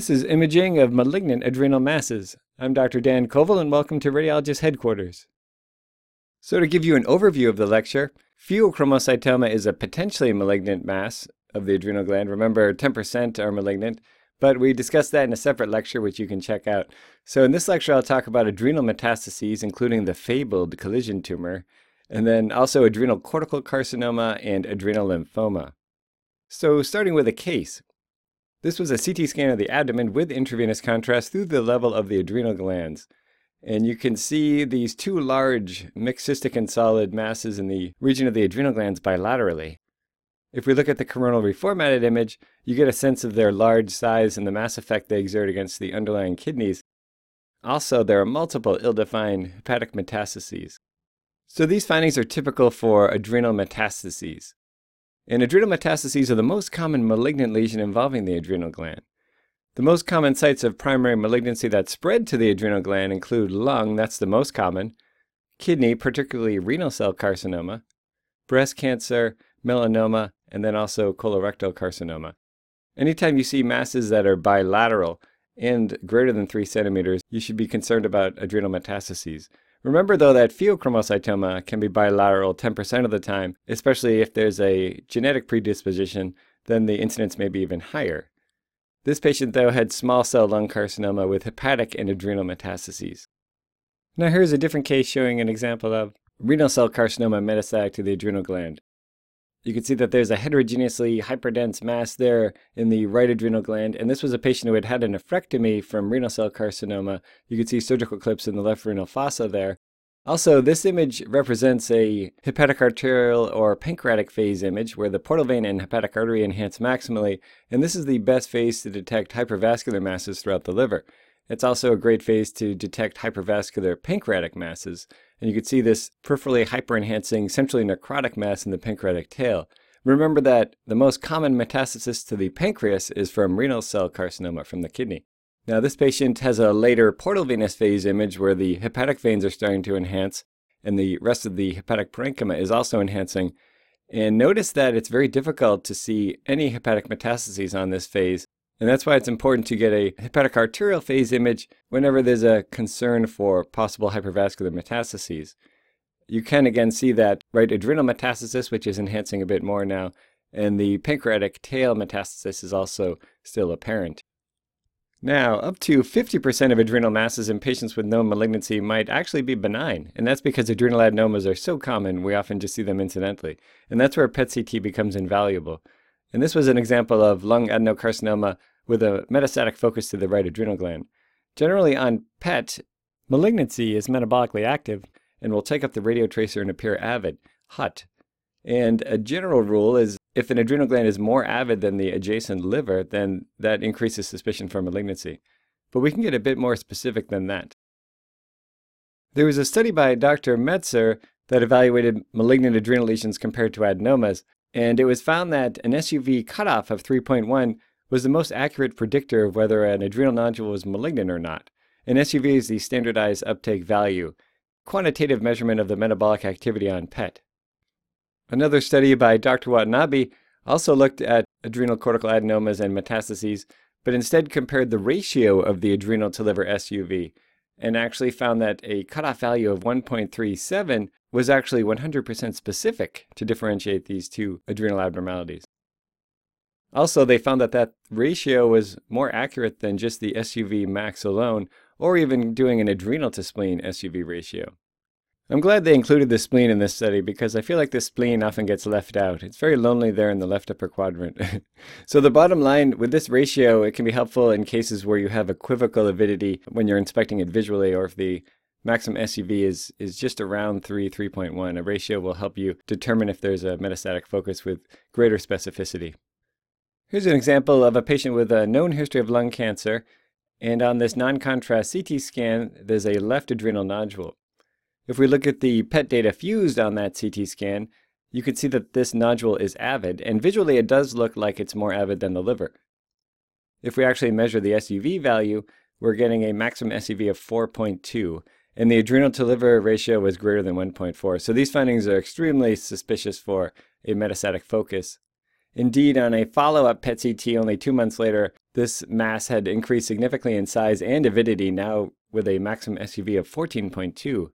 This is imaging of malignant adrenal masses. I'm Dr. Dan Koval, and welcome to Radiologist Headquarters. So, to give you an overview of the lecture, pheochromocytoma is a potentially malignant mass of the adrenal gland. Remember, 10% are malignant, but we discussed that in a separate lecture, which you can check out. So, in this lecture, I'll talk about adrenal metastases, including the fabled collision tumor, and then also adrenal cortical carcinoma and adrenal lymphoma. So, starting with a case, this was a CT scan of the abdomen with intravenous contrast through the level of the adrenal glands. And you can see these two large mixed cystic and solid masses in the region of the adrenal glands bilaterally. If we look at the coronal reformatted image, you get a sense of their large size and the mass effect they exert against the underlying kidneys. Also, there are multiple ill-defined hepatic metastases. So these findings are typical for adrenal metastases. And adrenal metastases are the most common malignant lesion involving the adrenal gland. The most common sites of primary malignancy that spread to the adrenal gland include lung, that's the most common, kidney, particularly renal cell carcinoma, breast cancer, melanoma, and then also colorectal carcinoma. Anytime you see masses that are bilateral and greater than 3 centimeters, you should be concerned about adrenal metastases. Remember, though, that pheochromocytoma can be bilateral 10% of the time, especially if there's a genetic predisposition, then the incidence may be even higher. This patient, though, had small cell lung carcinoma with hepatic and adrenal metastases. Now, here's a different case showing an example of renal cell carcinoma metastatic to the adrenal gland. You can see that there's a heterogeneously hyperdense mass there in the right adrenal gland, and this was a patient who had had an nephrectomy from renal cell carcinoma. You can see surgical clips in the left renal fossa there. Also, this image represents a hepatic arterial or pancreatic phase image where the portal vein and hepatic artery enhance maximally, and this is the best phase to detect hypervascular masses throughout the liver. It's also a great phase to detect hypervascular pancreatic masses, and you can see this peripherally hyperenhancing centrally necrotic mass in the pancreatic tail. Remember that the most common metastasis to the pancreas is from renal cell carcinoma from the kidney. Now, this patient has a later portal venous phase image where the hepatic veins are starting to enhance, and the rest of the hepatic parenchyma is also enhancing. And notice that it's very difficult to see any hepatic metastases on this phase and that's why it's important to get a hepatic arterial phase image whenever there's a concern for possible hypervascular metastases. You can again see that right adrenal metastasis, which is enhancing a bit more now, and the pancreatic tail metastasis is also still apparent. Now, up to 50% of adrenal masses in patients with known malignancy might actually be benign, and that's because adrenal adenomas are so common we often just see them incidentally. And that's where PET CT becomes invaluable. And this was an example of lung adenocarcinoma with a metastatic focus to the right adrenal gland. Generally, on PET, malignancy is metabolically active and will take up the radiotracer and appear avid, hot. And a general rule is if an adrenal gland is more avid than the adjacent liver, then that increases suspicion for malignancy. But we can get a bit more specific than that. There was a study by Dr. Metser that evaluated malignant adrenal lesions compared to adenomas, and it was found that an SUV cutoff of 3.1 was the most accurate predictor of whether an adrenal nodule was malignant or not. An SUV is the standardized uptake value, quantitative measurement of the metabolic activity on PET. Another study by Dr. Watanabe also looked at adrenal cortical adenomas and metastases, but instead compared the ratio of the adrenal to liver SUV and actually found that a cutoff value of 1.37 was actually 100% specific to differentiate these two adrenal abnormalities. Also, they found that that ratio was more accurate than just the SUV max alone, or even doing an adrenal to spleen SUV ratio. I'm glad they included the spleen in this study because I feel like the spleen often gets left out. It's very lonely there in the left upper quadrant. so the bottom line, with this ratio, it can be helpful in cases where you have equivocal avidity when you're inspecting it visually or if the maximum SUV is, is just around 3, 3.1. A ratio will help you determine if there's a metastatic focus with greater specificity. Here's an example of a patient with a known history of lung cancer, and on this non-contrast CT scan, there's a left adrenal nodule. If we look at the PET data fused on that CT scan, you can see that this nodule is avid, and visually it does look like it's more avid than the liver. If we actually measure the SUV value, we're getting a maximum SUV of 4.2, and the adrenal to liver ratio was greater than 1.4. So these findings are extremely suspicious for a metastatic focus Indeed, on a follow up PET CT only two months later, this mass had increased significantly in size and avidity, now with a maximum SUV of 14.2.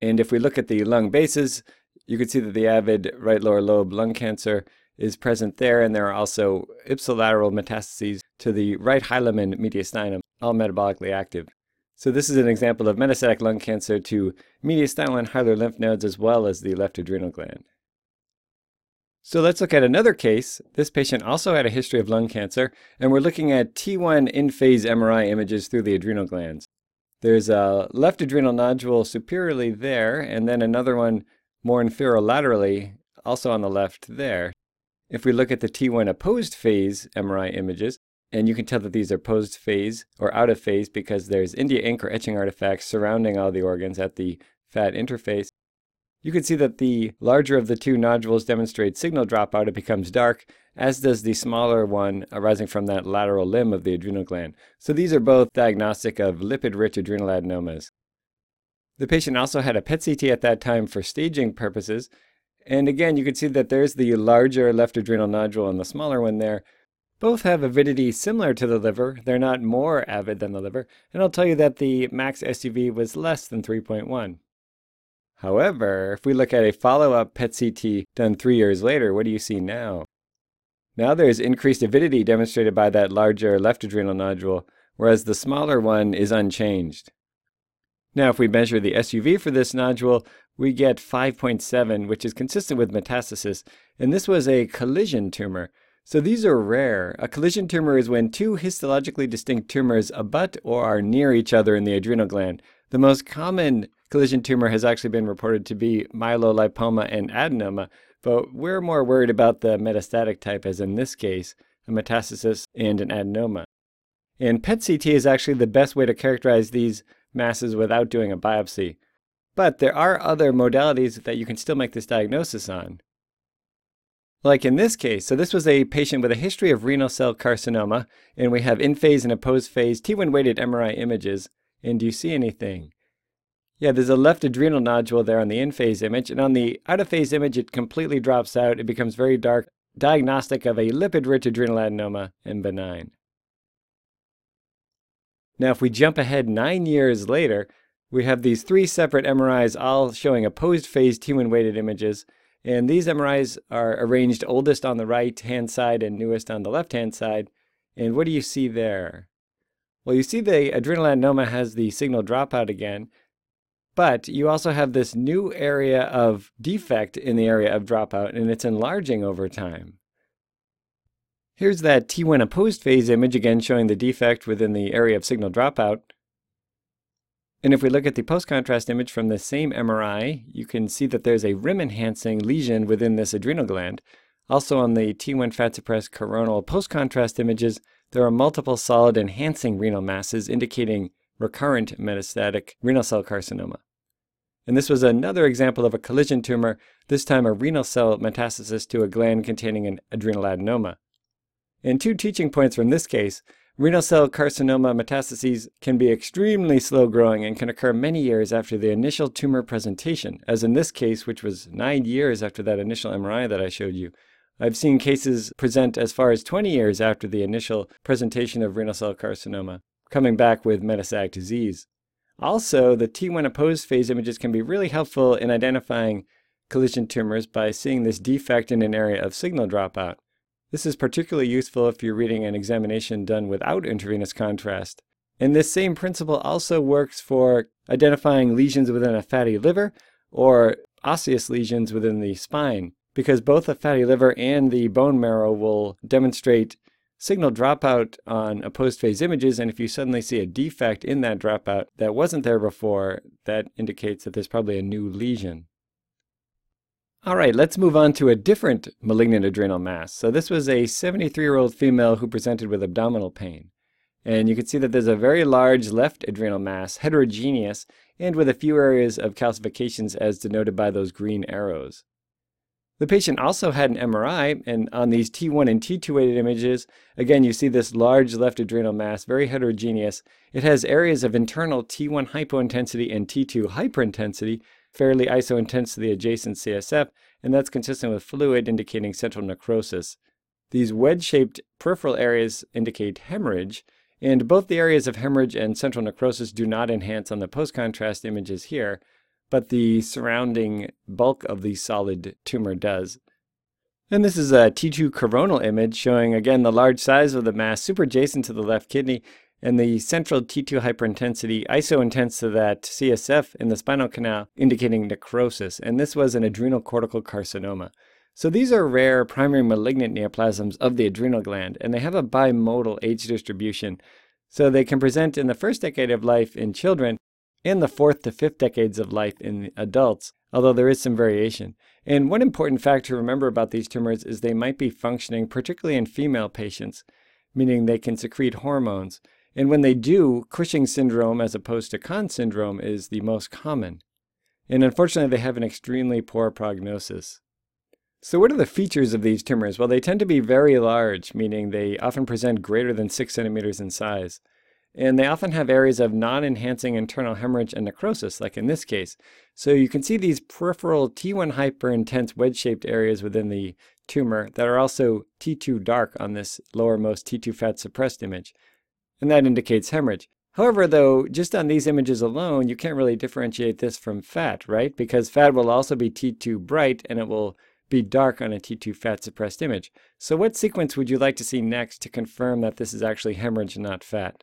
And if we look at the lung bases, you can see that the avid right lower lobe lung cancer is present there, and there are also ipsilateral metastases to the right hilum and mediastinum, all metabolically active. So this is an example of metastatic lung cancer to mediastinal and hilar lymph nodes as well as the left adrenal gland. So let's look at another case. This patient also had a history of lung cancer, and we're looking at T1 in-phase MRI images through the adrenal glands. There's a left adrenal nodule superiorly there, and then another one more inferolaterally, also on the left there. If we look at the T1 opposed phase MRI images, and you can tell that these are post phase or out of phase because there's India ink or etching artifacts surrounding all the organs at the fat interface. You can see that the larger of the two nodules demonstrates signal dropout. It becomes dark, as does the smaller one arising from that lateral limb of the adrenal gland. So these are both diagnostic of lipid-rich adrenal adenomas. The patient also had a PET CT at that time for staging purposes. And again, you can see that there's the larger left adrenal nodule and the smaller one there. Both have avidity similar to the liver. They're not more avid than the liver. And I'll tell you that the max SUV was less than 3.1. However, if we look at a follow-up PET CT done three years later, what do you see now? Now there's increased avidity demonstrated by that larger left adrenal nodule, whereas the smaller one is unchanged. Now, if we measure the SUV for this nodule, we get 5.7, which is consistent with metastasis, and this was a collision tumor. So these are rare. A collision tumor is when two histologically distinct tumors abut or are near each other in the adrenal gland. The most common collision tumor has actually been reported to be myelolipoma and adenoma, but we're more worried about the metastatic type, as in this case, a metastasis and an adenoma. And PET CT is actually the best way to characterize these masses without doing a biopsy. But there are other modalities that you can still make this diagnosis on. Like in this case, so this was a patient with a history of renal cell carcinoma, and we have in phase and opposed phase T1 weighted MRI images. And do you see anything? Yeah, there's a left adrenal nodule there on the in-phase image, and on the out-of-phase image, it completely drops out. It becomes very dark, diagnostic of a lipid-rich adrenal adenoma and benign. Now, if we jump ahead nine years later, we have these three separate MRIs all showing opposed phase T1 weighted images, and these MRIs are arranged oldest on the right-hand side and newest on the left-hand side. And what do you see there? Well, you see the adrenal adenoma has the signal dropout again, but you also have this new area of defect in the area of dropout, and it's enlarging over time. Here's that T1 opposed phase image again showing the defect within the area of signal dropout. And if we look at the post-contrast image from the same MRI, you can see that there's a rim-enhancing lesion within this adrenal gland. Also on the T1 fat-suppressed coronal post-contrast images, there are multiple solid enhancing renal masses indicating recurrent metastatic renal cell carcinoma. And this was another example of a collision tumor, this time a renal cell metastasis to a gland containing an adrenal adenoma. And two teaching points from this case renal cell carcinoma metastases can be extremely slow growing and can occur many years after the initial tumor presentation, as in this case, which was nine years after that initial MRI that I showed you. I've seen cases present as far as 20 years after the initial presentation of renal cell carcinoma, coming back with metastatic disease. Also, the T1 opposed phase images can be really helpful in identifying collision tumors by seeing this defect in an area of signal dropout. This is particularly useful if you're reading an examination done without intravenous contrast. And this same principle also works for identifying lesions within a fatty liver or osseous lesions within the spine, because both the fatty liver and the bone marrow will demonstrate signal dropout on opposed phase images, and if you suddenly see a defect in that dropout that wasn't there before, that indicates that there's probably a new lesion. All right, let's move on to a different malignant adrenal mass. So this was a 73-year-old female who presented with abdominal pain. And you can see that there's a very large left adrenal mass, heterogeneous, and with a few areas of calcifications as denoted by those green arrows. The patient also had an MRI, and on these T1 and T2 weighted images, again, you see this large left adrenal mass, very heterogeneous. It has areas of internal T1 hypointensity and T2 hyperintensity, fairly isointense to the adjacent CSF, and that's consistent with fluid indicating central necrosis. These wedge-shaped peripheral areas indicate hemorrhage, and both the areas of hemorrhage and central necrosis do not enhance on the post-contrast images here, but the surrounding bulk of the solid tumor does. And this is a T2 coronal image showing again the large size of the mass super adjacent to the left kidney and the central T2 hyperintensity iso-intense to that CSF in the spinal canal indicating necrosis. And this was an adrenal cortical carcinoma. So these are rare primary malignant neoplasms of the adrenal gland, and they have a bimodal age distribution. So they can present in the first decade of life in children and the fourth to fifth decades of life in adults, although there is some variation. And one important fact to remember about these tumors is they might be functioning, particularly in female patients, meaning they can secrete hormones. And when they do, Cushing syndrome as opposed to Conn syndrome is the most common. And unfortunately, they have an extremely poor prognosis. So, what are the features of these tumors? Well, they tend to be very large, meaning they often present greater than six centimeters in size and they often have areas of non-enhancing internal hemorrhage and necrosis, like in this case. So you can see these peripheral T1 hyperintense wedge-shaped areas within the tumor that are also T2 dark on this lowermost T2 fat suppressed image, and that indicates hemorrhage. However, though, just on these images alone, you can't really differentiate this from fat, right? Because fat will also be T2 bright and it will be dark on a T2 fat suppressed image. So what sequence would you like to see next to confirm that this is actually hemorrhage, and not fat?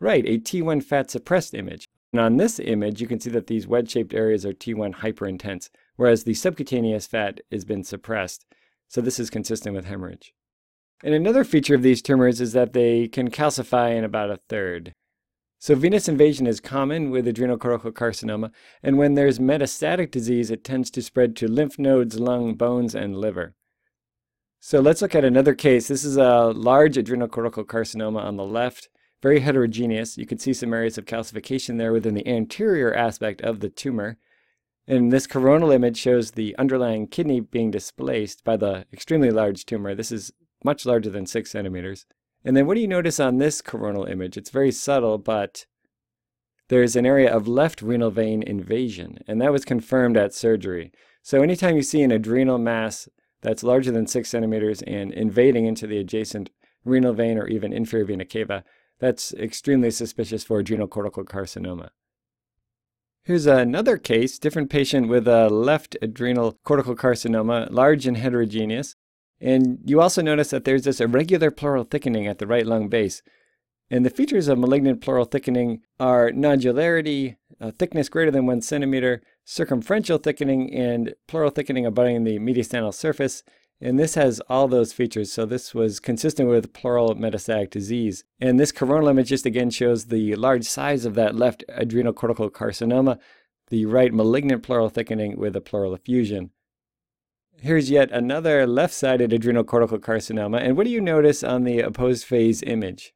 Right, a T1 fat suppressed image. And on this image, you can see that these wedge-shaped areas are T1 hyperintense, whereas the subcutaneous fat has been suppressed. So this is consistent with hemorrhage. And another feature of these tumors is that they can calcify in about a third. So venous invasion is common with adrenocortical carcinoma, and when there's metastatic disease, it tends to spread to lymph nodes, lung, bones, and liver. So let's look at another case. This is a large adrenocortical carcinoma on the left, very heterogeneous. You can see some areas of calcification there within the anterior aspect of the tumor. And this coronal image shows the underlying kidney being displaced by the extremely large tumor. This is much larger than six centimeters. And then what do you notice on this coronal image? It's very subtle, but there's an area of left renal vein invasion, and that was confirmed at surgery. So anytime you see an adrenal mass that's larger than six centimeters and invading into the adjacent renal vein or even inferior vena cava, that's extremely suspicious for adrenocortical carcinoma. Here's another case, different patient with a left adrenal cortical carcinoma, large and heterogeneous. And you also notice that there's this irregular pleural thickening at the right lung base. And the features of malignant pleural thickening are nodularity, uh, thickness greater than one centimeter, circumferential thickening, and pleural thickening abutting the mediastinal surface, and this has all those features, so this was consistent with pleural metastatic disease. And this coronal image just again shows the large size of that left adrenal cortical carcinoma, the right malignant pleural thickening with a pleural effusion. Here's yet another left-sided adrenal cortical carcinoma, and what do you notice on the opposed phase image?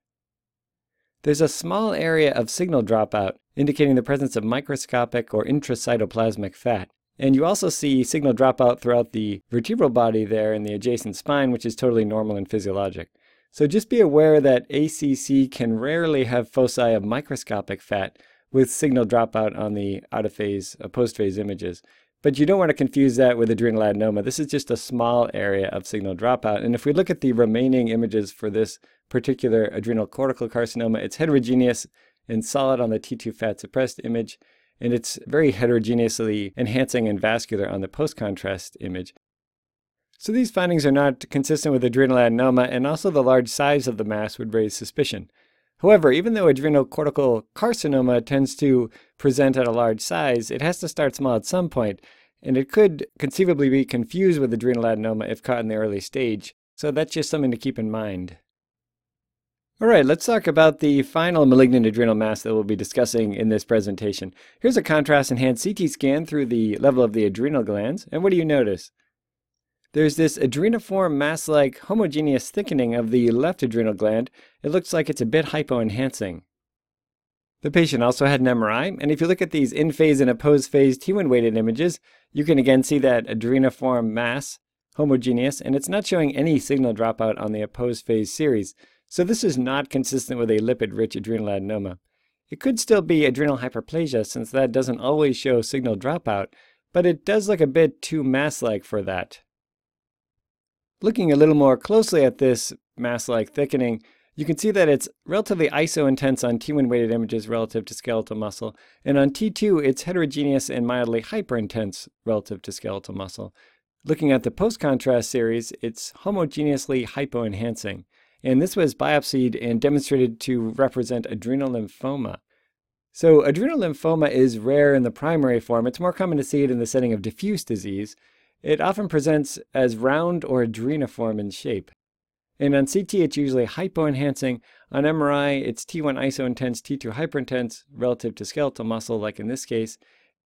There's a small area of signal dropout, indicating the presence of microscopic or intracytoplasmic fat. And you also see signal dropout throughout the vertebral body there in the adjacent spine, which is totally normal and physiologic. So just be aware that ACC can rarely have foci of microscopic fat with signal dropout on the out of phase, uh, post phase images. But you don't want to confuse that with adrenal adenoma. This is just a small area of signal dropout. And if we look at the remaining images for this particular adrenal cortical carcinoma, it's heterogeneous and solid on the T2 fat suppressed image and it's very heterogeneously enhancing and vascular on the post-contrast image. So these findings are not consistent with adrenal adenoma, and also the large size of the mass would raise suspicion. However, even though adrenal cortical carcinoma tends to present at a large size, it has to start small at some point, and it could conceivably be confused with adrenal adenoma if caught in the early stage. So that's just something to keep in mind. All right, let's talk about the final malignant adrenal mass that we'll be discussing in this presentation. Here's a contrast-enhanced CT scan through the level of the adrenal glands, and what do you notice? There's this adreniform mass-like homogeneous thickening of the left adrenal gland. It looks like it's a bit hypoenhancing. The patient also had an MRI, and if you look at these in-phase and opposed-phase T1 weighted images, you can again see that adreniform mass, homogeneous, and it's not showing any signal dropout on the opposed phase series. So this is not consistent with a lipid-rich adrenal adenoma. It could still be adrenal hyperplasia since that doesn't always show signal dropout, but it does look a bit too mass-like for that. Looking a little more closely at this mass-like thickening, you can see that it's relatively iso-intense on T1 weighted images relative to skeletal muscle, and on T2 it's heterogeneous and mildly hyperintense relative to skeletal muscle. Looking at the post-contrast series, it's homogeneously hypoenhancing, and this was biopsied and demonstrated to represent adrenal lymphoma. So adrenal lymphoma is rare in the primary form. It's more common to see it in the setting of diffuse disease. It often presents as round or adreniform in shape. And on CT, it's usually hypoenhancing. On MRI, it's T1 isointense, T2 hyperintense relative to skeletal muscle, like in this case,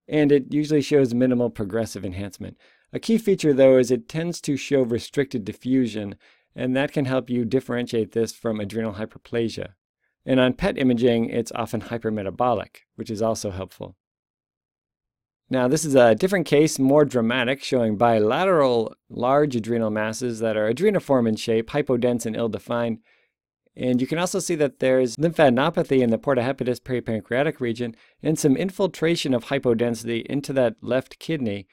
and it usually shows minimal progressive enhancement. A key feature, though, is it tends to show restricted diffusion, and that can help you differentiate this from adrenal hyperplasia. And on PET imaging, it's often hypermetabolic, which is also helpful. Now, this is a different case, more dramatic, showing bilateral large adrenal masses that are adreniform in shape, hypodense and ill-defined. And you can also see that there's lymphadenopathy in the porta hepatis peripancreatic region and some infiltration of hypodensity into that left kidney.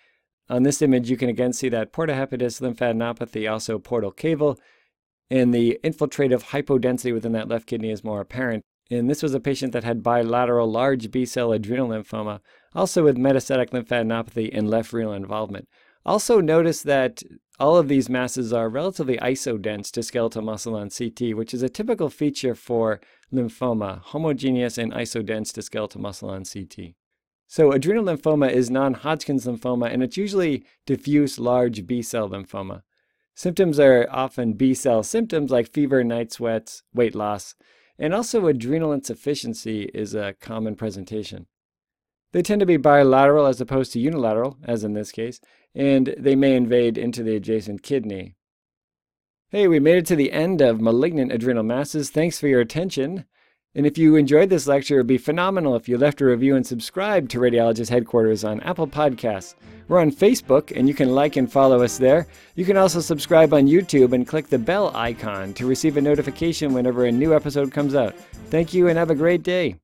On this image, you can again see that porta hepatis lymphadenopathy, also portal caval, and the infiltrative hypodensity within that left kidney is more apparent. And this was a patient that had bilateral large B cell adrenal lymphoma, also with metastatic lymphadenopathy and left renal involvement. Also, notice that all of these masses are relatively isodense to skeletal muscle on CT, which is a typical feature for lymphoma, homogeneous and isodense to skeletal muscle on CT. So, adrenal lymphoma is non Hodgkin's lymphoma, and it's usually diffuse large B cell lymphoma. Symptoms are often B cell symptoms like fever, night sweats, weight loss, and also adrenal insufficiency is a common presentation. They tend to be bilateral as opposed to unilateral, as in this case, and they may invade into the adjacent kidney. Hey, we made it to the end of malignant adrenal masses. Thanks for your attention. And if you enjoyed this lecture, it would be phenomenal if you left a review and subscribed to Radiologist Headquarters on Apple Podcasts. We're on Facebook, and you can like and follow us there. You can also subscribe on YouTube and click the bell icon to receive a notification whenever a new episode comes out. Thank you, and have a great day.